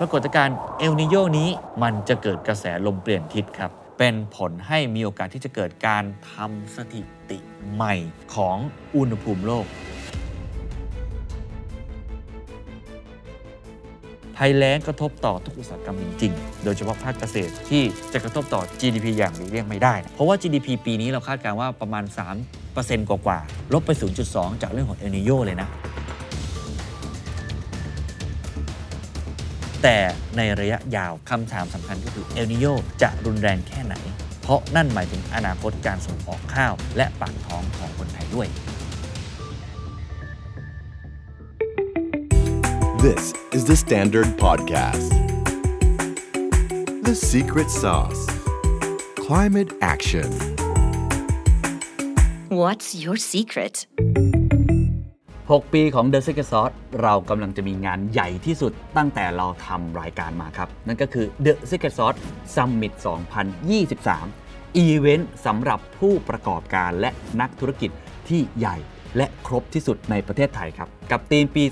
ปรากฏการณ์เอลนิโยนี้มันจะเกิดกระแสลมเปลี่ยนทิศครับ เป็นผลให้มีโอกาสที่จะเกิดการทำสถิติใหม่ของอุณหภูมิโลกภัยแล้งกระทบต่อทุกอุตสาหกรรมจริงๆ โดยเฉพาะภาคเกษตรที่จะกระทบต่อ GDP อย่างหลีกเลี่ยงไม่ได้ เพราะว่า GDP ปีนี้เราคาดการณ์ว่าประมาณ 3%กว่าๆ ลบไป 0.2 จากเรื่องของเอลนิโยเลยนะ แต่ในระยะยาวคำถามสำคัญก็คือเอลนิโยจะรุนแรงแค่ไหน เพราะนั่นหมายถึงอนาคตการส่งออกข้าว และปากท้องของคนไทยด้วย This is the Standard Podcast. The Secret Sauce Climate Action. What's your secret? 6 ปีของ The Secret Sauce เรากำลังจะมีงานใหญ่ที่สุดตั้งแต่เราทำรายการมาครับ นั่นก็คือ The Secret Sauce Summit 2023 อีเวนต์สำหรับผู้ประกอบการและนักธุรกิจที่ใหญ่และครบที่สุดในประเทศไทยครับ กับธีมปี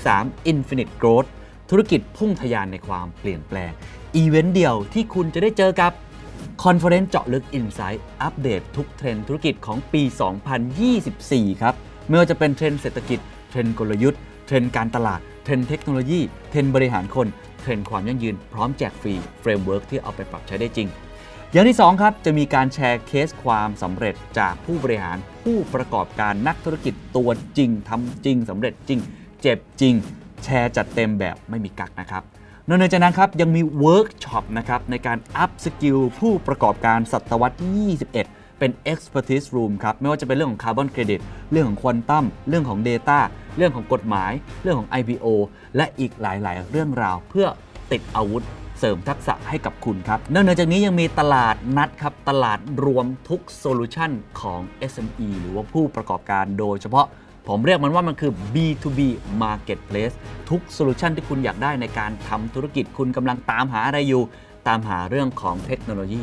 2023 Infinite Growth ธุรกิจพุ่งทะยานในความเปลี่ยนแปลง อีเวนต์เดียวที่คุณจะได้เจอกับ conference เจาะลึก Insight อัปเดตทุกเทรนด์ธุรกิจของปี 2024 ครับ ไม่ว่าจะเป็นเทรนด์เศรษฐกิจ เทรนด์กลยุทธ์ เทรนด์การตลาด เทรนด์เทคโนโลยี เทรนด์บริหารคน เทรนด์ความยั่งยืน พร้อมแจกฟรี framework ที่เอาไปปรับใช้ได้จริง อย่างที่ 2 ครับ จะมีการแชร์เคสความสำเร็จจากผู้บริหารผู้ประกอบการนักธุรกิจตัวจริงทำจริงสำเร็จจริง เจ็บจริง แชร์จัดเต็มแบบไม่มีกักนะครับนอกจากนั้นครับยังมีเวิร์กช็อปนะครับในการ upskill ผู้ประกอบการศตวรรษที่21 เป็น Expertise Room ครับ ไม่ว่าจะเป็นเรื่องของคาร์บอนเครดิตเรื่องของควอนตัมเรื่องของ Data เรื่องของกฎหมาย เรื่องของ IPO และอีกหลาย ๆ เรื่องราวเพื่อติดอาวุธเสริมทักษะให้กับคุณครับ นอกจากนี้ยังมีตลาดนัดครับ ตลาดรวมทุก solution ของ SME หรือว่าผู้ประกอบการโดยเฉพาะผมเรียกมันว่ามันคือ B2B Marketplace ทุก solution ที่คุณอยากได้ในการทำธุรกิจคุณกำลังตามหาอะไรอยู่ ตามหาเรื่องของเทคโนโลยี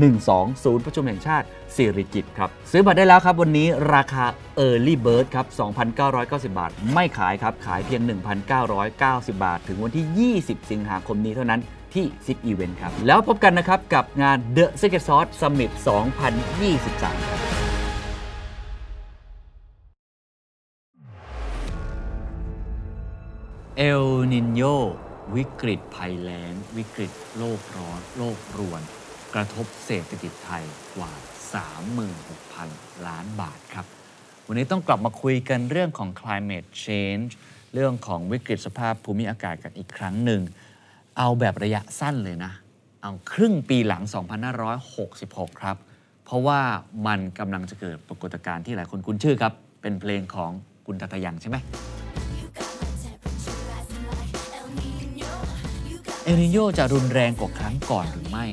12ศูนย์ประชุมแห่งชาติสิริกิตครับ ซื้อบัตรได้แล้วครับ วันนี้ราคา Early Bird ครับ 2,990 บาท ไม่ขายครับ ขายเพียง 1,990 บาท ถึงวันที่ 20 สิงหาคมนี้เท่านั้นที่ Zip Event ครับ แล้วพบกันนะครับ กับงาน The Secret Sauce Summit 2023 ครับเอลนินโยวิกฤตภัยแล้ง วิกฤตโลกร้อน โลกรวน กระทบเศรษฐกิจไทยกว่า 36,000 ล้านบาทครับ วันนี้ต้องกลับมาคุยกันเรื่องของ climate change เรื่องของวิกฤตสภาพภูมิอากาศกันอีกครั้งหนึ่ง เอาแบบระยะสั้นเลยนะ เอาครึ่งปีหลัง 2566 ครับ เพราะว่ามันกำลังจะเกิดปรากฏการณ์ที่หลายคนคุ้นชื่อครับ เป็นเพลงของคุณตัตยังใช่ไหมเอลนิโยจะรุนแรงกว่าครั้งก่อนหรือไม่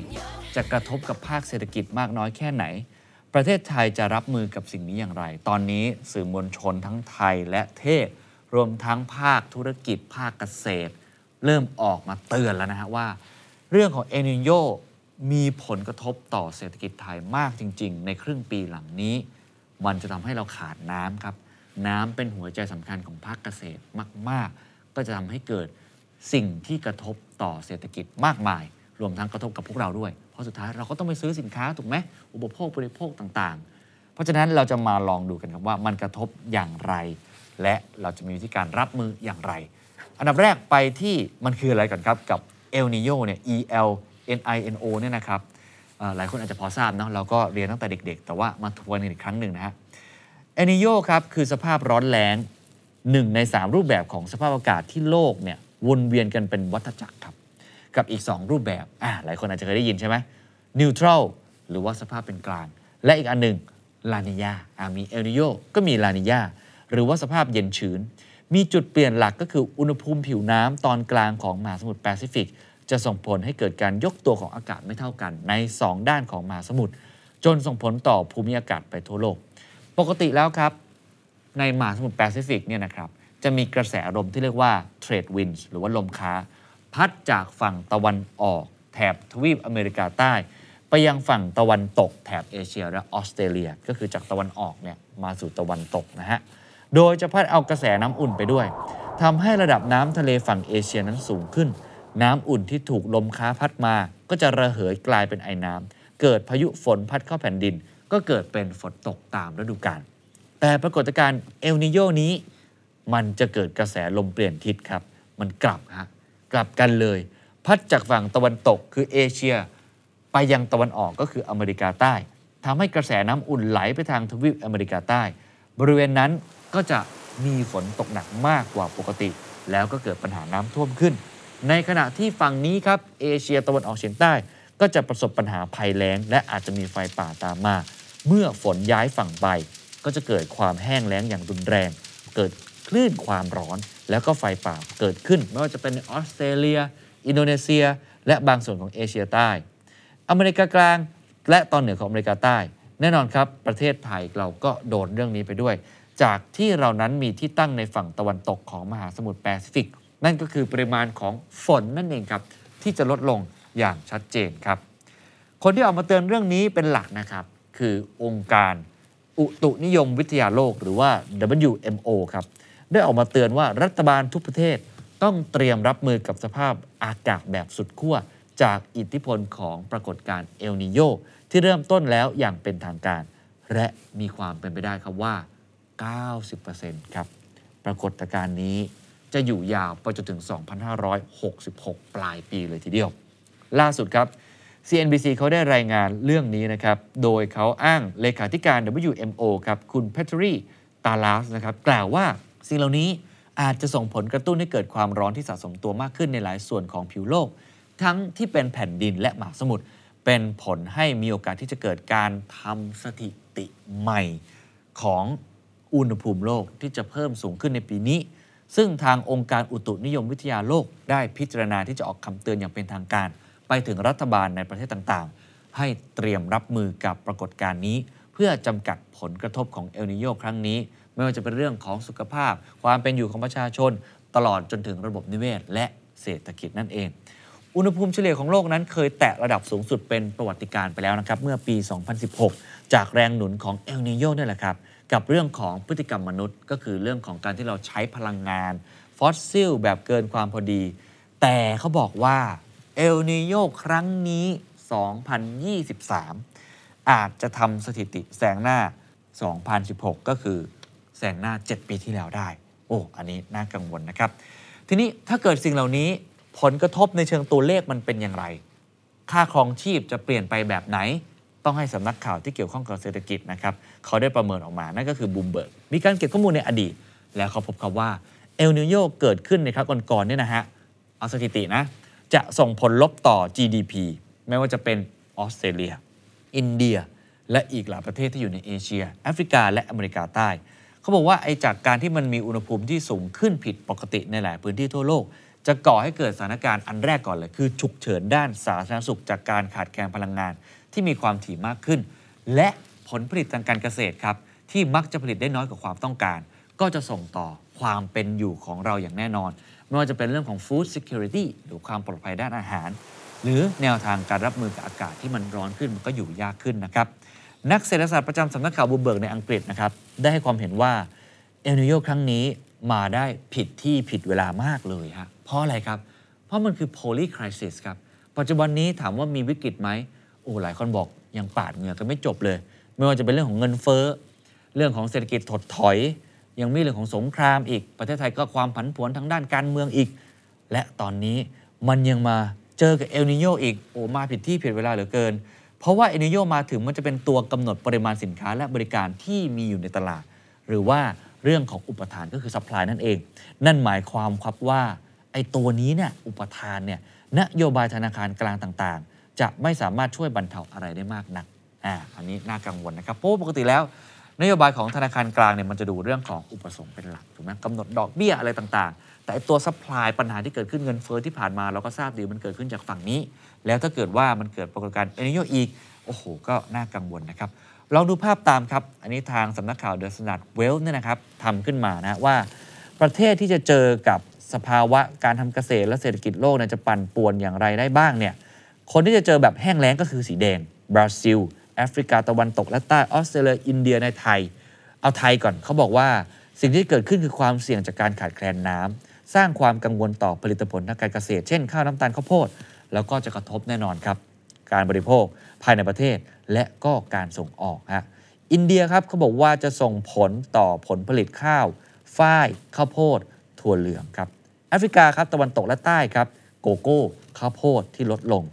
จะกระทบกับภาคเศรษฐกิจมากน้อยแค่ไหน ประเทศไทยจะรับมือกับสิ่งนี้อย่างไร ตอนนี้สื่อมวลชนทั้งไทยและเทศ รวมทั้งภาคธุรกิจภาคเกษตร เริ่มออกมาเตือนแล้วนะฮะว่า เรื่องของเอนิโยมีผลกระทบต่อเศรษฐกิจไทยมากจริง ๆ ในครึ่งปีหลังนี้ มันจะทำให้เราขาดน้ำครับ น้ำเป็นหัวใจสำคัญของภาคเกษตรมาก ๆ ก็จะทำให้เกิดสิ่งที่กระทบต่อเศรษฐกิจมากมาย รวมทั้งกระทบกับพวกเราด้วย ราะสุดท้ายเราก็ต้องไปซื้อสินค้าถูกไหมอุปโภคบริโภคต่างๆ เพราะฉะนั้นเราจะมาลองดูกันครับว่ามันกระทบอย่างไร และเราจะมีวิธีการรับมืออย่างไร อันดับแรกไปที่มันคืออะไรก่อนครับกับเอลนิโยเนี่ย E L N I N O เนี่ยนะครับหลายคนอาจจะพอทราบเนาะเราก็เรียนตั้งแต่เด็กๆ แต่ว่ามาทวนกันอีกครั้งหนึ่งนะฮะเอลนีโญครับคือสภาพร้อนแล้งหนึ่งใน 3 รูปแบบของสภาพอากาศที่โลกเนี่ยวนเวียนกันเป็นวัฏจักรครับ กับอีก 2 รูปแบบอ่าหลายคนอาจจะเคยได้ยินใช่ไหม neutral หรือว่าสภาพเป็นกลาง และอีกอันหนึ่งลานีญาอ่ามีเอลนีโญก็มีลานีญาหรือว่าสภาพเย็นชื้น มีจุดเปลี่ยนหลักก็คืออุณหภูมิผิวน้ำตอนกลางของมหาสมุทรแปซิฟิกจะส่งผลให้เกิดการยกตัวของอากาศไม่เท่ากัน ใน 2 ด้านของมหาสมุทรจนส่งผลต่อภูมิอากาศไปทั่วโลก ปกติแล้วครับ ในมหาสมุทรแปซิฟิกเนี่ยนะครับจะมีกระแสลมที่เรียกว่า trade winds หรือว่าลมค้า พัดจากฝั่งตะวันออก แถบทวีปอเมริกาใต้ ไปยังฝั่งตะวันตก แถบเอเชียและออสเตรเลีย ก็คือจากตะวันออกเนี่ยมาสู่ตะวันตกนะฮะ โดยจะพัดเอากระแสน้ำอุ่นไปด้วยทำให้ระดับน้ำทะเลฝั่งเอเชียนั้นสูงขึ้น น้ำอุ่นที่ถูกลมค้าพัดมา ก็จะระเหยกลายเป็นไอน้ำเกิดพายุฝนพัดเข้าแผ่นดิน ก็เกิดเป็นฝนตกตามฤดูกาล แต่ปรากฏการณ์เอลนิโยนี้ มันจะเกิดกระแสลมเปลี่ยนทิศครับ มันกลับฮะ กลับกันเลย พัดจากฝั่งตะวันตกคือเอเชีย ไปยังตะวันออกก็คืออเมริกาใต้ทำให้กระแสน้ำอุ่นไหลไปทางทวีปอเมริกาใต้ บริเวณนั้นก็จะมีฝนตกหนักมากกว่าปกติ แล้วก็เกิดปัญหาน้ำท่วมขึ้น ในขณะที่ฝั่งนี้ครับเอเชียตะวันออกเฉียงใต้ ก็จะประสบปัญหาภัยแล้ง และอาจจะมีไฟป่าตามมา เมื่อฝนย้ายฝั่งไปก็จะเกิดความแห้งแล้งอย่างรุนแรง เกิดคลื่นความร้อน แล้วก็ไฟป่าเกิดขึ้น ไม่ว่าจะเป็นในออสเตรเลีย อินโดนีเซีย และบางส่วนของเอเชียใต้ อเมริกากลางและตอนเหนือของอเมริกาใต้ แน่นอนครับ ประเทศไทยเราก็โดนเรื่องนี้ไปด้วย จากที่เรานั้นมีที่ตั้งในฝั่งตะวันตกของมหาสมุทรแปซิฟิก นั่นก็คือปริมาณของฝนนั่นเองครับ ที่จะลดลงอย่างชัดเจนครับ คนที่ออกมาเตือนเรื่องนี้เป็นหลักนะครับ คือองค์การอุตุนิยมวิทยาโลกหรือว่า WMO ครับ ได้ออกมาเตือนว่ารัฐบาลทุกประเทศต้องเตรียมรับมือกับสภาพอากาศแบบสุดขั้วจากอิทธิพลของปรากฏการณ์เอลนิโยที่เริ่มต้นแล้วอย่างเป็นทางการ และมีความเป็นไปได้ครับว่า 90%ครับ ปรากฏการณ์นี้จะอยู่ยาวไปจนถึง 2566 ปลายปีเลยทีเดียว ล่าสุดครับ CNBC เขาได้รายงานเรื่องนี้นะครับ โดยเขาอ้างเลขาธิการ WMO ครับ คุณเพทรีตาลาสนะครับ กล่าวว่า สิ่งเหล่านี้อาจจะส่งผลกระตุ้นให้เกิดความร้อนที่สะสมตัวมากขึ้นในหลายส่วนของผิวโลก ทั้งที่เป็นแผ่นดินและมหาสมุทรเป็นผลให้มีโอกาสที่จะเกิดการทำสถิติใหม่ของอุณหภูมิโลกที่จะเพิ่มสูงขึ้นในปีนี้ ซึ่งทางองค์การอุตุนิยมวิทยาโลก ได้พิจารณาที่จะออกคำเตือนอย่างเป็นทางการ ไปถึงรัฐบาลในประเทศต่างๆ ให้เตรียมรับมือกับปรากฏการณ์นี้ เพื่อจำกัดผลกระทบของเอลนีโญครั้งนี้ ไม่ว่าจะเป็นเรื่องของสุขภาพ ความเป็นอยู่ของประชาชน ตลอดจนถึงระบบนิเวศ และเศรษฐกิจนั่นเอง อุณหภูมิเฉลี่ยของโลกนั้นเคยแตะระดับสูงสุดเป็นประวัติการณ์ไปแล้วนะครับเมื่อปี 2016 จากแรงหนุนของเอลนีโญนี่แหละครับกับเรื่องของพฤติกรรมมนุษย์ ก็คือเรื่องของการที่เราใช้พลังงานฟอสซิลแบบเกินความพอดี แต่เขาบอกว่าเอลนีโญครั้งนี้ 2023 อาจจะทำสถิติแซงหน้า 2016 ก็คือ แซงหน้า 7 ปีที่แล้วได้ โอ้อันนี้น่ากังวลนะครับ ทีนี้ถ้าเกิดสิ่งเหล่านี้ผลกระทบในเชิงตัวเลขมันเป็นอย่างไร ค่าครองชีพจะเปลี่ยนไปแบบไหน ต้องให้สำนักข่าวที่เกี่ยวข้องกับเศรษฐกิจนะครับเขาได้ประเมินออกมา นั่นก็คือบูมเบิร์กมีการเก็บข้อมูลในอดีต แล้วเขาพบครับว่าเอลนิโยเกิดขึ้นในครั้งก่อนๆเนี่ยนะฮะเอาสถิตินะจะส่งผลลบต่อ GDP ไม่ว่าจะเป็นออสเตรเลีย อินเดีย และอีกหลายประเทศที่อยู่ในเอเชีย แอฟริกาและอเมริกาใต้ เขาบอกว่าไอ้จากการที่มันมีอุณหภูมิที่สูงขึ้นผิดปกติในหลายพื้นที่ทั่วโลก จะก่อให้เกิดสถานการณ์อันแรกก่อนเลย คือฉุกเฉินด้านสาธารณสุข จากการขาดแคลนพลังงาน ที่มีความถี่มากขึ้น และผลผลิตทางการเกษตรครับที่มักจะผลิตได้น้อยกว่าความต้องการ ก็จะส่งต่อความเป็นอยู่ของเราอย่างแน่นอน ไม่ว่าจะเป็นเรื่องของ food security หรือความปลอดภัยด้านอาหาร หรือแนวทางการรับมือกับอากาศที่มันร้อนขึ้นมันก็อยู่ยากขึ้นนะครับ นักเศรษฐศาสตร์ประจำสำนักข่าวบูมเบิร์กในอังกฤษนะครับได้ให้ความเห็นว่าเอลนีโญครั้งนี้มาได้ผิดที่ผิดเวลามากเลยฮะเพราะอะไรครับ เพราะมันคือ poly crisis ครับ ปัจจุบันนี้ถามว่ามีวิกฤตไหมโอ้หลายคนบอกยังปาดเหงื่อกันไม่จบเลย ไม่ว่าจะเป็นเรื่องของเงินเฟ้อ เรื่องของเศรษฐกิจถดถอย ยังมีเรื่องของสงครามอีก ประเทศไทยก็ความผันผวนทางด้านการเมืองอีก และตอนนี้มันยังมาเจอกับเอลนีโญอีกโอ้มาผิดที่ผิดเวลาเหลือเกิน เพราะว่าเอลนีโญมาถึงมันจะเป็นตัวกำหนดปริมาณสินค้าและบริการที่มีอยู่ในตลาด หรือว่าเรื่องของอุปทานก็คือ supply นั่นเอง นั่นหมายความครับว่าไอ้ตัวนี้เนี่ยอุปทานเนี่ยนโยบายธนาคารกลางต่างๆ จะไม่สามารถช่วยบรรเทาอะไรได้มากนักอ่าอันนี้น่ากังวลนะครับเพราะปกติแล้ว นโยบายของธนาคารกลางเนี่ยมันจะดูเรื่องของอุปสงค์เป็นหลักถูกไหมกำหนดดอกเบี้ยอะไรต่างๆ แต่ตัว supply ปัญหาที่เกิดขึ้นเงินเฟ้อที่ผ่านมาเราก็ทราบดีมันเกิดขึ้นจากฝั่งนี้ แล้วถ้าเกิดว่ามันเกิดปรากฏการณ์เอลนีโญอีก โอ้โห ก็น่ากังวลนะครับลองดูภาพตามครับ อันนี้ทางสำนักข่าว The Standard Wealth เนี่ยนะครับทำขึ้นมานะว่าประเทศที่จะเจอกับสภาวะการทำเกษตรและเศรษฐกิจโลกเนี่ยจะปั่นป่วนอย่างไรได้บ้างเนี่ยคนที่จะเจอแบบแห้งแล้งก็คือสีแดงบราซิล แอฟริกาตะวันตกและใต้ออสเตรเลียอินเดียในไทย เอาไทยก่อนเขาบอกว่าสิ่งที่เกิดขึ้นคือความเสี่ยงจากการขาดแคลนน้ำสร้างความกังวลต่อผลิตผลทางการเกษตร เช่นข้าวน้ำตาลข้าวโพด แล้วก็จะกระทบแน่นอนครับ การบริโภคภายในประเทศและก็การส่งออกฮะอินเดียครับเขาบอกว่าจะส่งผลต่อผลผลิตข้าวฝ้ายข้าวโพดถั่วเหลืองครับแอฟริกาครับตะวันตกและใต้ครับโกโก้ข้าวโพดที่ลดลง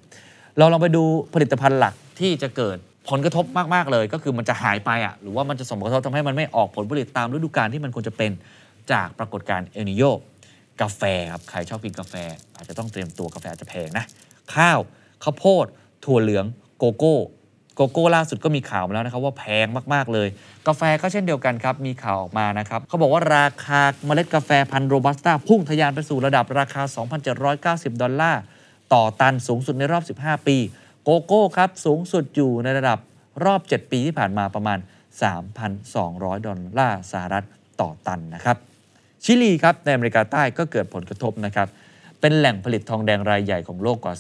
เราลองไปดูผลิตภัณฑ์หลักที่จะเกิดผลกระทบมากๆเลย ก็คือมันจะหายไปอะหรือว่ามันจะส่งผลกระทบทำให้มันไม่ออกผลผลิตตามฤดูกาลที่มันควรจะเป็นจากปรากฏการณ์เอลนิโยกาแฟครับใครชอบกินกาแฟ อาจจะต้องเตรียมตัวกาแฟอาจจะแพงนะ ข้าวข้าวโพด ถั่วเหลืองโกโก้โกโก้ล่าสุดก็มีข่าวมาแล้วนะครับว่าแพงมากๆเลย กาแฟก็เช่นเดียวกันครับ มีข่าวออกมานะครับเขาบอกว่าราคาเมล็ดกาแฟพันธุ์โรบัสต้าพุ่งทะยานไปสู่ระดับราคา 2,790 ดอลลาร์ ต่อตันสูงสุดในรอบ 15 ปี โกโก้ครับ สูงสุดอยู่ในระดับรอบ 7 ปีที่ผ่านมาประมาณ 3,200 ดอลลาร์สหรัฐต่อตันนะครับชิลีครับในอเมริกาใต้ก็เกิดผลกระทบนะครับ เป็นแหล่งผลิตทองแดงรายใหญ่ของโลกกว่า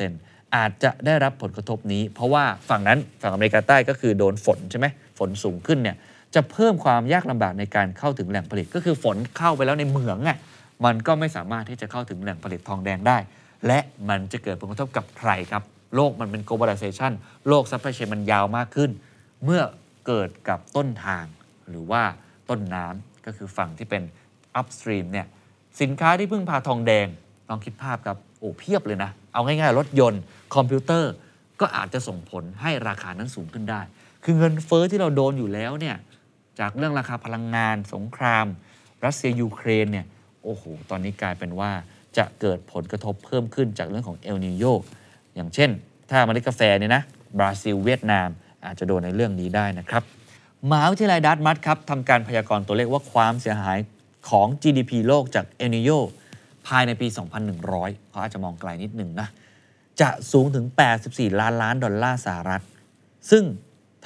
30%อาจจะได้รับผลกระทบนี้ เพราะว่าฝั่งนั้นฝั่งอเมริกาใต้ก็คือโดนฝนใช่ไหมฝนสูงขึ้นเนี่ยจะเพิ่มความยากลำบากในการเข้าถึงแหล่งผลิตก็คือฝนเข้าไปแล้วในเหมืองอะมันก็ไม่สามารถที่จะเข้าถึงแหล่งผลิตทองแดงได้ และมันจะเกิดผลกระทบกับใครครับ โลกมันเป็น globalization โลก supply chain มันยาวมากขึ้น เมื่อเกิดกับต้นทาง หรือว่าต้นน้ำก็คือฝั่งที่เป็น upstream เนี่ยสินค้าที่พึ่งพาทองแดง ลองคิดภาพครับโอ้เพียบเลยนะ เอาง่ายๆ รถยนต์ คอมพิวเตอร์ก็อาจจะส่งผลให้ราคานั้นสูงขึ้นได้ คือเงินเฟ้อที่เราโดนอยู่แล้วเนี่ยจากเรื่องราคาพลังงาน สงคราม รัสเซียยูเครนเนี่ยโอ้โหตอนนี้กลายเป็นว่าจะเกิดผลกระทบเพิ่มขึ้นจากเรื่องของเอลนีโญอย่างเช่น ถ้าเมล็ดกาแฟเนี่ยนะบราซิลเวียดนาม อาจจะโดนในเรื่องนี้ได้นะครับมหาวิทยาลัยดัตมัตครับทำการพยากรณ์ตัวเลขว่าความเสียหายของ GDP โลกจากเอลนิโย ภายในปี 2100เขาอาจจะมองไกลนิดหนึ่งนะ จะสูงถึง 84 ล้านล้านดอลลาร์สหรัฐ ซึ่ง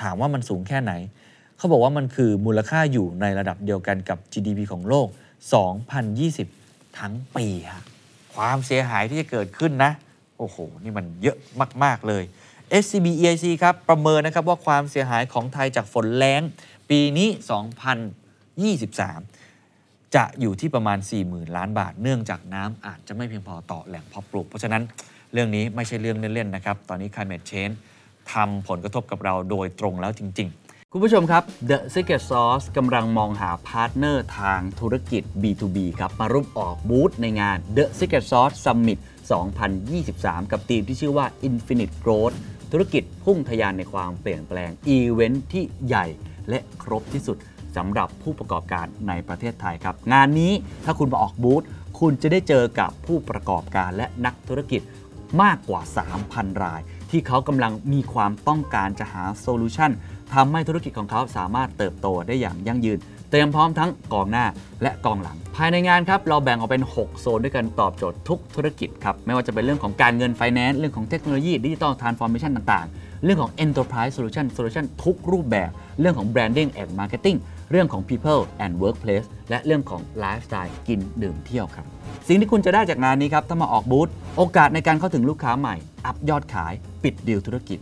ถามว่ามันสูงแค่ไหน เขาบอกว่ามันคือมูลค่าอยู่ในระดับเดียวกันกับ GDP ของโลก 2020 ทั้งปีฮะความเสียหายที่จะเกิดขึ้นนะ โอ้โห นี่มันเยอะมาก ๆ เลย SCB EIC ครับ ประเมินนะครับว่าความเสียหายของไทยจากฝนแล้ง ปีนี้ 2023 จะอยู่ที่ประมาณ 40,000 ล้านบาท เนื่องจากน้ำอาจจะไม่เพียงพอต่อแหล่งเพาะปลูก เพราะฉะนั้นเรื่องนี้ไม่ใช่เรื่องเล่น ๆ นะครับ ตอนนี้ climate change ทำผลกระทบกับเราโดยตรงแล้วจริง ๆ คุณผู้ชมครับ The Secret Sauce กำลังมองหาพาร์ทเนอร์ทางธุรกิจ B2B ครับ มาร่วมออกบูธในงาน The Secret Sauce Summit 2023 กับธีมที่ชื่อว่า Infinite Growth ธุรกิจพุ่งทะยานในความเปลี่ยนแปลงอีเวนท์ที่ใหญ่และครบที่สุด สำหรับผู้ประกอบการในประเทศไทยครับ งานนี้ถ้าคุณมาออกบูธคุณจะได้เจอกับผู้ประกอบการและนักธุรกิจมากกว่า 3,000 ราย ที่เขากำลังมีความต้องการจะหา solution ทำให้ธุรกิจของเขาสามารถเติบโตได้อย่างยั่งยืน เตรียมพร้อมทั้งกองหน้าและกองหลัง ภายในงานครับ เราแบ่งออกเป็น 6 โซนด้วยกันตอบโจทย์ทุกธุรกิจครับ ไม่ว่าจะเป็นเรื่องของการเงินไฟแนนซ์เรื่องของเทคโนโลยี digital transformation ต่างๆ เรื่องของ Enterprise Solution Solution ทุกรูปแบบ เรื่องของ Branding and Marketing เรื่องของ People and Workplace และเรื่องของ Lifestyle กินดื่มเที่ยวครับ สิ่งที่คุณจะได้จากงานนี้ครับถ้ามาออกบูธโอกาสในการเข้าถึงลูกค้าใหม่ อัพยอดขาย ปิดดีลธุรกิจ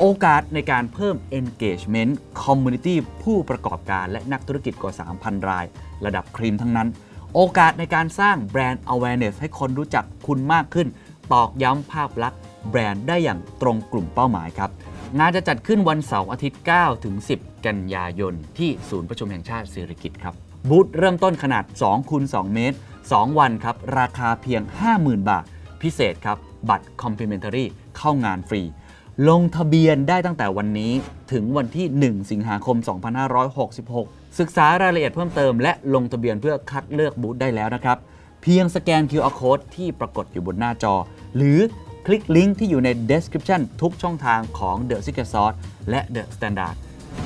โอกาสในการเพิ่ม engagement community ผู้ประกอบการและนักธุรกิจกว่า 3,000 ราย ระดับครีมทั้งนั้น โอกาสในการสร้าง brand awareness ให้คนรู้จักคุณมากขึ้น ตอกย้ำภาพลักษณ์แบรนด์ได้อย่างตรงกลุ่มเป้าหมายครับ งานจะจัดขึ้นวันเสาร์อาทิตย์ 9 ถึง 10 กันยายน ที่ศูนย์ประชุมแห่งชาติสิริกิติ์ครับ บูธเริ่มต้นขนาด2คูณ2เมตร 2 วันครับ ราคาเพียง 50,000 บาท พิเศษครับ บัตร complimentary เข้างานฟรี ลงทะเบียนได้ตั้งแต่วันนี้ถึงวันที่ 1 สิงหาคม 2566 ศึกษารายละเอียดเพิ่มเติมและลงทะเบียนเพื่อคัดเลือกบูธได้แล้วนะครับ เพียงสแกน QR code ที่ปรากฏอยู่บนหน้าจอ หรือ คลิกลิงก์ที่อยู่ใน description ทุกช่องทางของ The Secret Sauce และ The Standard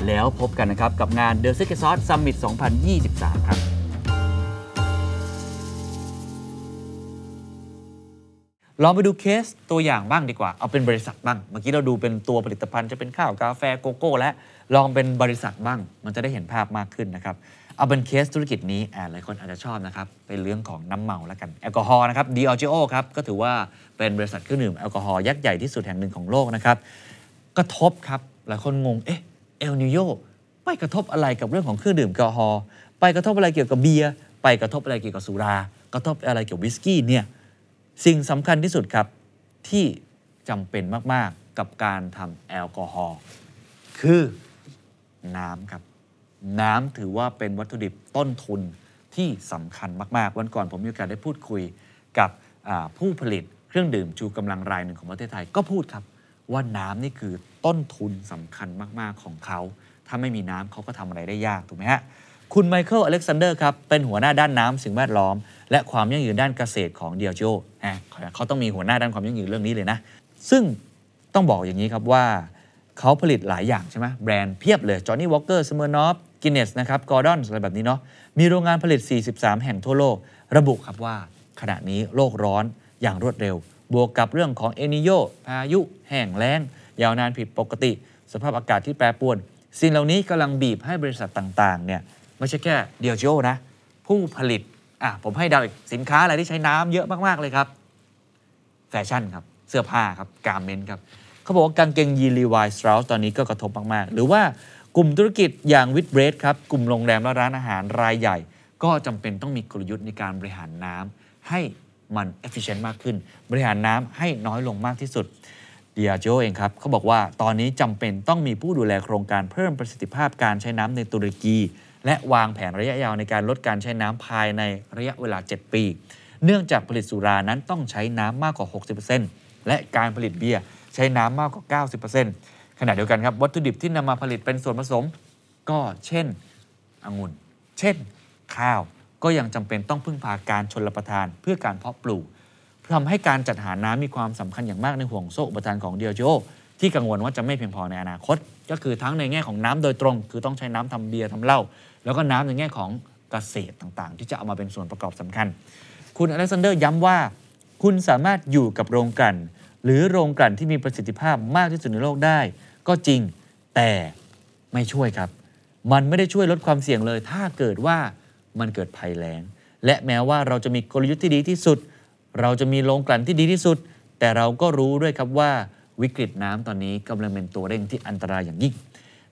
แล้วพบกันนะครับกับงาน The Secret Sauce Summit 2023 ครับลองไปดูเคสตัวอย่างบ้างดีกว่า เอาเป็นบริษัทบ้าง เมื่อกี้เราดูเป็นตัวผลิตภัณฑ์จะเป็นข้าวกาแฟโกโก้ และลองเป็นบริษัทบ้าง มันจะได้เห็นภาพมากขึ้นนะครับ เอาเป็นเคสธุรกิจนี้อ่าหลายคนอาจจะชอบนะครับ เป็นเรื่องของน้ำเมาแล้วกัน แอลกอฮอล์นะครับ Diageo ครับ ก็ถือว่าเป็นบริษัทเครื่องดื่มแอลกอฮอล์ยักษ์ใหญ่ที่สุดแห่งหนึ่งของโลกนะครับ กระทบครับ หลายคนงง เอ๊ะเอลนีโญไปกระทบอะไรกับเรื่องของเครื่องดื่มแอลกอฮอล์ไปกระทบอะไรเกี่ยวกับเบียร์ไปกระทบอะไรเกี่ยวกับสุรากระทบอะไรเกี่ยวกับวิสกี้เนี่ยสิ่งสำคัญที่สุดครับที่จำเป็นมาก ๆ กับการทำแอลกอฮอล์คือน้ำครับ น้ำถือว่าเป็นวัตถุดิบต้นทุนที่สำคัญมาก ๆ วันก่อนผมมีโอกาสได้พูดคุยกับผู้ผลิตเครื่องดื่มชูกำลังรายหนึ่งของประเทศไทยก็พูดครับ ว่าน้ำนี่คือต้นทุนสำคัญมาก ๆ ของเขา ถ้าไม่มีน้ำเขาก็ทำอะไรได้ยากถูกไหมฮะคุณไมเคิลอเล็กซานเดอร์ครับ เป็นหัวหน้าด้านน้ำสิ่งแวดล้อม และความยั่งยืนด้านเกษตรของ Diageo เขาต้องมีหัวหน้าด้านความยั่งยืนเรื่องนี้เลยนะ ซึ่งต้องบอกอย่างนี้ครับว่าเขาผลิตหลายอย่างใช่ไหมแบรนด์เพียบเลย Johnnie Walker Smirnoff Guinness นะครับ Gordon's อะไรแบบนี้เนาะมีโรงงานผลิต 43 แห่งทั่วโลก ระบุครับว่า ขณะนี้โลกร้อนอย่างรวดเร็ว บวกกับเรื่องของเอลนีโญพายุ แห้งแล้ง ยาวนานผิดปกติ สภาพอากาศที่แปรปรวน สิ่งเหล่านี้กำลังบีบให้บริษัทต่างๆเนี่ยไม่ใช่แค่เดียวโจนะ ผู้ผลิตอะผมให้เดาวอีกสินค้าอะไรที่ใช้น้ำเยอะมากๆเลยครับ แฟชั่นครับเสื้อผ้าครับการเมนต์ครับเขาบอกว่ากางเกงยีรีวายสตร u สตอนนี้ก็กระทบมากๆ หรือว่า กลุ่มธุรกิจอย่างวิดเบรดครับกลุ่มโรงแรมและร้านอาหารรายใหญ่ ก็จำเป็นต้องมีกลยุทธ์ในการบริหารน้ำให้มัน efficient มากขึ้น บริหารน้ำให้น้อยลงมากที่สุดเดียโจเองครับเขาบอกว่าตอนนี้จำเป็นต้องมีผู้ดูแลโครงการเพิ่มประสิทธิภาพการใช้น้ำในตุรกี และวางแผนระยะยาวในการลดการใช้น้ำภายในระยะเวลา 7 ปี เนื่องจากผลิตสุรานั้นต้องใช้น้ำมากกว่า 60%และการผลิตเบียร์ใช้น้ำมากกว่า 90% ขณะเดียวกันครับวัตถุดิบที่นำมาผลิตเป็นส่วนผสม ก็เช่นองุ่น เช่น ข้าว ก็ยังจำเป็นต้องพึ่งพาการชนรับประทาน เพื่อการเพาะปลูกทำให้การจัดหาน้ำมีความสำคัญอย่างมากในห่วงโซ่อุปทานของเดียโจที่กังวลว่าจะไม่เพียงพอในอนาคต ก็คือทั้งในแง่ของน้ำโดยตรง คือต้องใช้น้ำทำเบียร์ทำเหล้าแล้วก็น้ำในแง่ของเกษตรต่างๆ ที่จะเอามาเป็นส่วนประกอบสำคัญ คุณอเล็กซานเดอร์ย้ำว่า คุณสามารถอยู่กับโรงกลั่น หรือโรงกลั่นที่มีประสิทธิภาพมากที่สุดในโลกได้ ก็จริงแต่ไม่ช่วยครับ มันไม่ได้ช่วยลดความเสี่ยงเลย ถ้าเกิดว่ามันเกิดภัยแล้ง และแม้ว่าเราจะมีกลยุทธ์ที่ดีที่สุด เราจะมีโรงกลั่นที่ดีที่สุด แต่เราก็รู้ด้วยครับว่าวิกฤตน้ำตอนนี้กำลังเป็นตัวเร่งที่อันตรายอย่างยิ่ง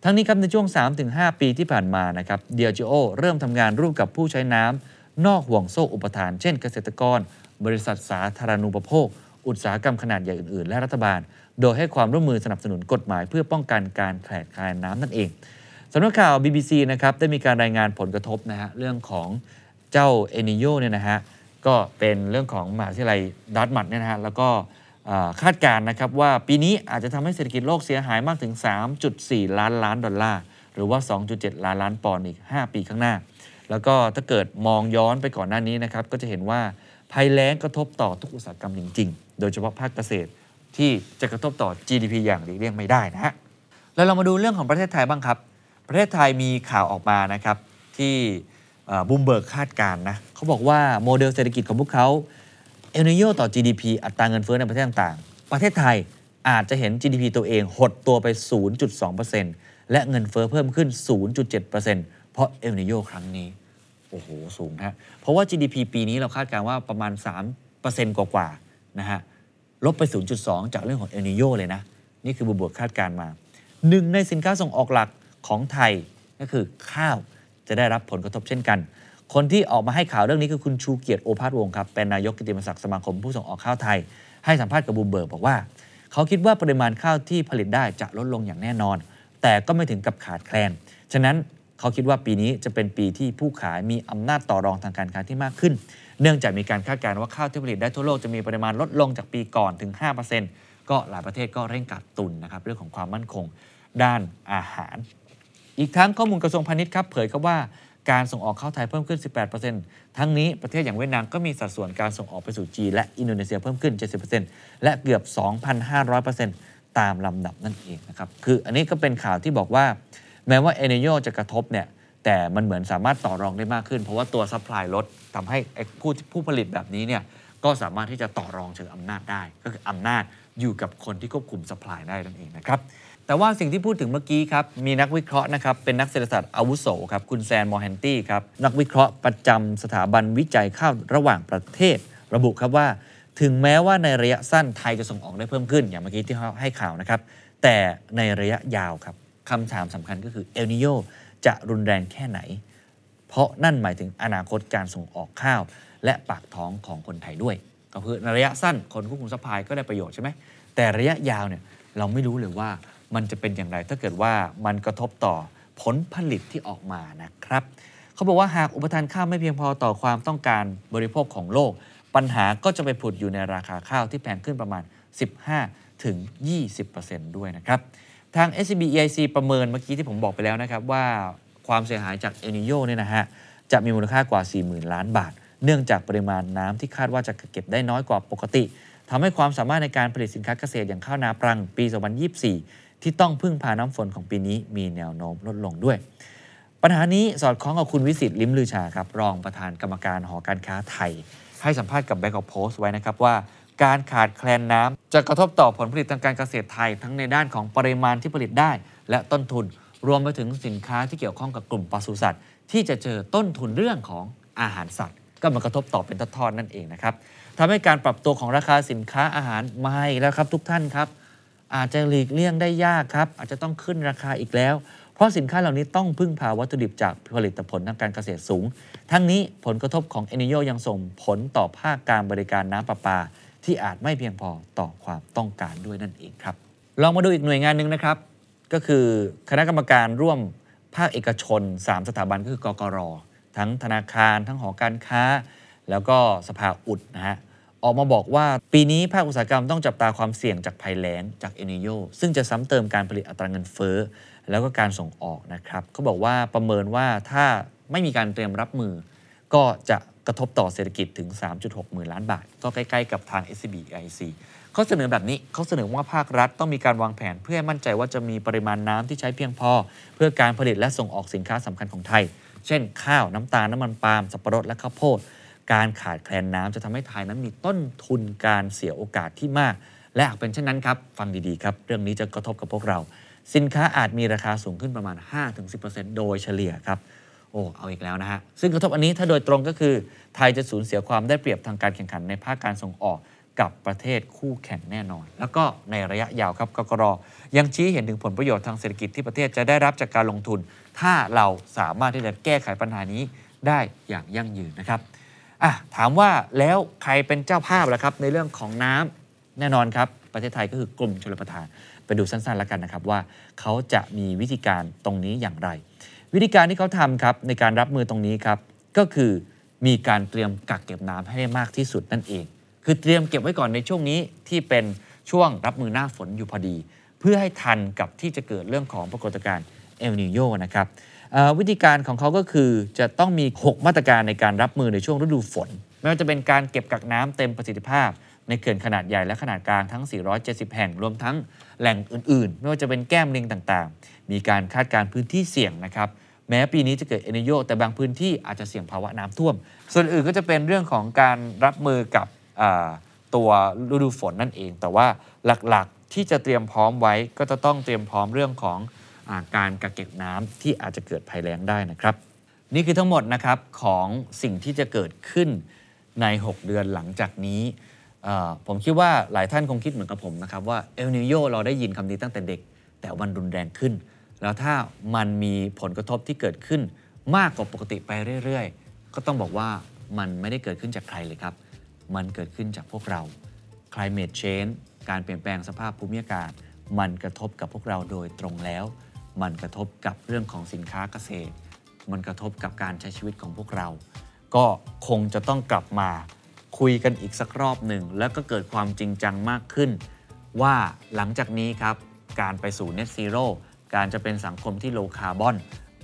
ทั้งนี้ครับในช่วง 3-5 ปีที่ผ่านมานะครับเดีย g โอเริ่มทำงานร่วมกับผู้ใช้น้ำนอกห่วงโซ่อุปทาน เช่น เกษตรกร บริษัทสาธารณูปโภค อุตสาหกรรมขนาดใหญ่อื่นๆ และรัฐบาล โดยให้ความร่วมมือสนับสนุนกฎหมาย เพื่อป้องกันการขาดแคลนน้ำนั่นเองสำนักข่าว BBC นะครับได้มีการรายงานผลกระทบนะฮะเรื่องของเจ้าเอนิโยเนี่ยนะฮะก็เป็นเรื่องของมหาวิทยาลัยดัตมัดเนี่ยนะฮะแล้วก็คาดการณ์นะครับว่าปีนี้อาจจะทำให้เศรษฐกิจโลกเสียหายมากถึง 3.4 ล้านล้านดอลลาร์ หรือว่า 2.7 ล้านล้านปอนด์อีก 5 ปีข้างหน้า แล้วก็ถ้าเกิดมองย้อนไปก่อนหน้านี้นะครับก็จะเห็นว่า ภัยแล้งกระทบต่อทุกอุตสาหกรรมจริง ๆ โดยเฉพาะภาคเกษตรที่จะกระทบต่อ GDP อย่างหลีกเลี่ยงไม่ได้นะฮะแล้วเรามาดูเรื่องของประเทศไทยบ้างครับ ประเทศไทยมีข่าวออกมานะครับที่บูมเบิร์กคาดการณ์นะเขาบอกว่าโมเดลเศรษฐกิจของพวกเขาเอลนิโยต่อ GDP อัตราเงินเฟ้อในประเทศต่างๆ ประเทศไทยอาจจะเห็น GDP ตัวเองหดตัวไป 0.2%และเงินเฟ้อเพิ่มขึ้น 0.7%เพราะเอลนิโยครั้งนี้ โอ้โห สูงนะฮะเพราะว่า GDP ปีนี้เราคาดการณ์ว่าประมาณ 3%กว่าๆนะฮะลบไป 0.2 จากเรื่องของเอลนิโยเลยนะ นี่คือบูบวกคาดการณ์มาหนึ่งในสินค้าส่งออกหลักของไทยก็คือข้าวจะได้รับผลกระทบเช่นกัน คนที่ออกมาให้ข่าวเรื่องนี้คือคุณชูเกียรติโอภาสวงศ์ครับ เป็นนายกกิติมศักดิ์สมาคมผู้ส่งออกข้าวไทย ให้สัมภาษณ์กับบูมเบิร์กบอกว่า เขาคิดว่าปริมาณข้าวที่ผลิตได้จะลดลงอย่างแน่นอน แต่ก็ไม่ถึงกับขาดแคลน ฉะนั้น เขาคิดว่าปีนี้จะเป็นปีที่ผู้ขายมีอำนาจต่อรองทางการค้าที่มากขึ้น เนื่องจากมีการคาดการณ์ว่าข้าวที่ผลิตได้ทั่วโลกจะมีปริมาณลดลงจากปีก่อนถึง 5%ก็หลายประเทศก็เร่งกักตุนนะครับเรื่องของความมั่นคงด้านอาหาร อีกทั้งข้อมูลกระทรวงพาณิชย์ครับเผยครับว่าการส่งออกข้าวไทยเพิ่มขึ้น 18%ทั้งนี้ประเทศอย่างเวียดนามก็มีสัดส่วนการส่งออกไปสู่จีนและอินโดนีเซียเพิ่มขึ้น 70%และเกือบ 2,500%ตามลำดับนั่นเองนะครับ คืออันนี้ก็เป็นข่าวที่บอกว่า แม้ว่าเอลนีโญจะกระทบเนี่ยแต่มันเหมือนสามารถต่อรองได้มากขึ้น เพราะว่าตัว supply ลดทำให้ผู้ผู้ผลิตแบบนี้เนี่ยก็สามารถที่จะต่อรองเชิงอำนาจได้ ก็คืออำนาจอยู่กับคนที่ควบคุม supply ได้นั่นเองนะครับแต่ว่าสิ่งที่พูดถึงเมื่อกี้ครับ มีนักวิเคราะห์นะครับ เป็นนักเศรษฐศาสตร์อาวุโสครับ คุณแซนมอร์แฮนตี้ครับ นักวิเคราะห์ประจำสถาบันวิจัยข้าวระหว่างประเทศ ระบุครับว่า ถึงแม้ว่าในระยะสั้นไทยจะส่งออกได้เพิ่มขึ้น อย่างเมื่อกี้ที่เขาให้ข่าวนะครับ แต่ในระยะยาวครับ คำถามสำคัญก็คือเอลนีโญจะรุนแรงแค่ไหน เพราะนั่นหมายถึงอนาคตการส่งออกข้าว และปากท้องของคนไทยด้วย ก็คือในระยะสั้นคนควบคุม supply ก็ได้ประโยชน์ใช่ไหมแต่ระยะยาวเนี่ยเราไม่รู้เลยว่ามันจะเป็นอย่างไรถ้าเกิดว่ามันกระทบต่อผลผลิตที่ออกมานะครับเขาบอกว่าหากอุปทานข้าวไม่เพียงพอต่อความต้องการบริโภคของโลก ปัญหาก็จะไปผุดอยู่ในราคาข้าวที่แพงขึ้นประมาณ 15ถึง20%ด้วยนะครับ ทาง SCB EIC ประเมินเมื่อกี้ที่ผมบอกไปแล้วนะครับว่าความเสียหายจากเอลนิโยเนี่ยนะฮะจะมีมูลค่ากว่า 40,000 ล้านบาท เนื่องจากปริมาณน้ำที่คาดว่าจะเก็บได้น้อยกว่าปกติทำให้ความสามารถในการผลิตสินค้าเกษตรอย่างข้าวนาปรังปี 2024 ที่ต้องพึ่งพาน้ำฝนของปีนี้มีแนวโน้มลดลงด้วย ปัญหานี้สอดคล้องกับคุณวิสิตลิมลือชาครับรองประธานกรรมการหอการค้าไทย ให้สัมภาษณ์กับแบงก์ออฟโพสไว้นะครับว่า การขาดแคลนน้ำจะกระทบต่อผลผลิตทางการเกษตรไทย ทั้งในด้านของปริมาณที่ผลิตได้ และต้นทุนรวมไปถึงสินค้าที่เกี่ยวข้องกับกลุ่มปศุสัตว์ที่จะเจอต้นทุนเรื่องของอาหารสัตว์ ก็มากระทบต่อเป็นทอดๆนั่นเองนะครับทำให้การปรับตัวของราคาสินค้าอาหารไมาอีกแล้วครับ ทุกท่านครับ อาจจะหลีกเลี่ยงได้ยากครับ อาจจะต้องขึ้นราคาอีกแล้ว เพราะสินค้าเหล่านี้ต้องพึ่งพาวัตถุดิบจากผลิตผลทางการเกษตรสูง ทั้งนี้ผลกระทบของเอนิโยยังส่งผลต่อภาคการบริการน้ำประปา ที่อาจไม่เพียงพอต่อความต้องการด้วยนั่นเองครับ ลองมาดูอีกหน่วยงานหนึ่งนะครับ ก็คือคณะกรรมการร่วมภาคเอกชน 3 สถาบันก็คือกกร ทั้งธนาคาร ทั้งหอการค้า แล้วก็สภาอุดนะฮะออกมาบอกว่าปีนี้ภาคอุตสาหกรรมต้องจับตาความเสี่ยงจากภัยแล้งจากเอนิโยซึ่งจะซ้ำเติมการผลิตอัตราเงินเฟ้อ แล้วก็การส่งออกนะครับเขาบอกว่าประเมินว่าถ้าไม่มีการเตรียมรับมือ ก็จะ กระทบต่อเศรษฐกิจถึง 3.6 หมื่นล้านบาท ก็ใกล้ๆกับทาง SCB IC เขาเสนอแบบนี้เขาเสนอว่าภาครัฐต้องมีการวางแผน เพื่อให้มั่นใจว่าจะมีปริมาณน้ำที่ใช้เพียงพอ เพื่อการผลิตและส่งออกสินค้าสำคัญของไทย เช่น ข้าวน้ำตาลน้ำมันปาล์มสับปะรดและข้าวโพดการขาดแคลนน้ำจะทำให้ไทยนั้นมีต้นทุนการเสียโอกาสที่มาก และหากเป็นเช่นนั้นครับฟังดีๆครับ เรื่องนี้จะกระทบกับพวกเรา สินค้าอาจมีราคาสูงขึ้นประมาณ 5-10%โดยเฉลี่ยครับ โอ้เอาอีกแล้วนะฮะ ซึ่งกระทบอันนี้ถ้าโดยตรงก็คือ ไทยจะสูญเสียความได้เปรียบทางการแข่งขันในภาคการส่งออกกับประเทศคู่แข่งแน่นอน แล้วก็ในระยะยาวครับกกรยังชี้เห็นถึงผลประโยชน์ทางเศรษฐกิจที่ประเทศจะได้รับจากการลงทุน ถ้าเราสามารถที่จะแก้ไขปัญหานี้ได้อย่างยั่งยืนนะครับอะถามว่าแล้วใครเป็นเจ้าภาพล่ะครับในเรื่องของน้ำแน่นอนครับประเทศไทยก็คือกลุ่มชลประทาน ไปดูสั้นๆแล้วกันนะครับว่าเขาจะมีวิธีการตรงนี้อย่างไร วิธีการที่เขาทำครับในการรับมือตรงนี้ครับก็คือมีการเตรียมกักเก็บน้ำให้ได้มากที่สุดนั่นเอง คือเตรียมเก็บไว้ก่อนในช่วงนี้ที่เป็นช่วงรับมือหน้าฝนอยู่พอดี เพื่อให้ทันกับที่จะเกิดเรื่องของปรากฏการณ์เอลนิโยนะครับวิธีการของเขาก็คือจะต้องมี 6 มาตรการในการรับมือในช่วงฤดูฝน ไม่ว่าจะเป็นการเก็บกักน้ำเต็มประสิทธิภาพ ในเขื่อนขนาดใหญ่และขนาดกลางทั้ง 470 แห่งรวมทั้งแหล่งอื่น ๆ ไม่ว่าจะเป็นแก้มลิงต่างๆ มีการคาดการพื้นที่เสี่ยงนะครับแม้ปีนี้จะเกิดเอเนโยแต่บางพื้นที่อาจจะเสี่ยงภาวะน้ำท่วม ส่วนอื่นก็จะเป็นเรื่องของการรับมือกับตัวฤดูฝนนั่นเอง แต่ว่าหลักๆที่จะเตรียมพร้อมไว้ก็จะต้องเตรียมพร้อมเรื่องของอการกักเก็บน้ำที่อาจจะเกิดภัยแล้งได้นะครับ นี่คือทั้งหมดนะครับของสิ่งที่จะเกิดขึ้นใน 6 เดือนหลังจากนี้ผมคิดว่าหลายท่านคงคิดเหมือนกับผมนะครับว่าเอลนิโยเราได้ยินคำนี้ตั้งแต่เด็ก แต่มันรุนแรงขึ้น แล้วถ้ามันมีผลกระทบที่เกิดขึ้นมากกว่าปกติไปเรื่อยๆ ก็ต้องบอกว่ามันไม่ได้เกิดขึ้นจากใครเลยครับ มันเกิดขึ้นจากพวกเรา climate change การเปลี่ยนแปลงสภาพภูมิอากาศ มันกระทบกับพวกเราโดยตรงแล้ว มันกระทบกับเรื่องของสินค้าเกษตร มันกระทบกับการใช้ชีวิตของพวกเรา ก็คงจะต้องกลับมาคุยกันอีกสักรอบหนึ่ง แล้วก็เกิดความจริงจังมากขึ้น ว่าหลังจากนี้ครับ การไปสู่ Net Zero การจะเป็นสังคมที่โลคาร์บอน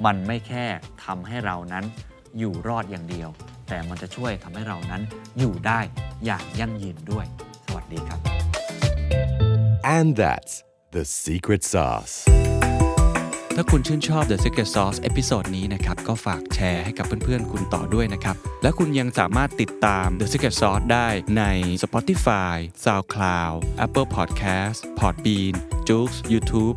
มันไม่แค่ทำให้เรานั้นอยู่รอดอย่างเดียว แต่มันจะช่วยทำให้เรานั้นอยู่ได้อย่างยั่งยืนด้วย สวัสดีครับ And that's the secret sauce. ถ้าคุณชื่นชอบ The Secret Sauce episode นี้นะครับ ก็ฝากแชร์ให้กับเพื่อนๆ คุณต่อด้วยนะครับ และคุณยังสามารถติดตาม The Secret Sauce ได้ใน Spotify, SoundCloud, Apple Podcast, Podbean, j o o x YouTube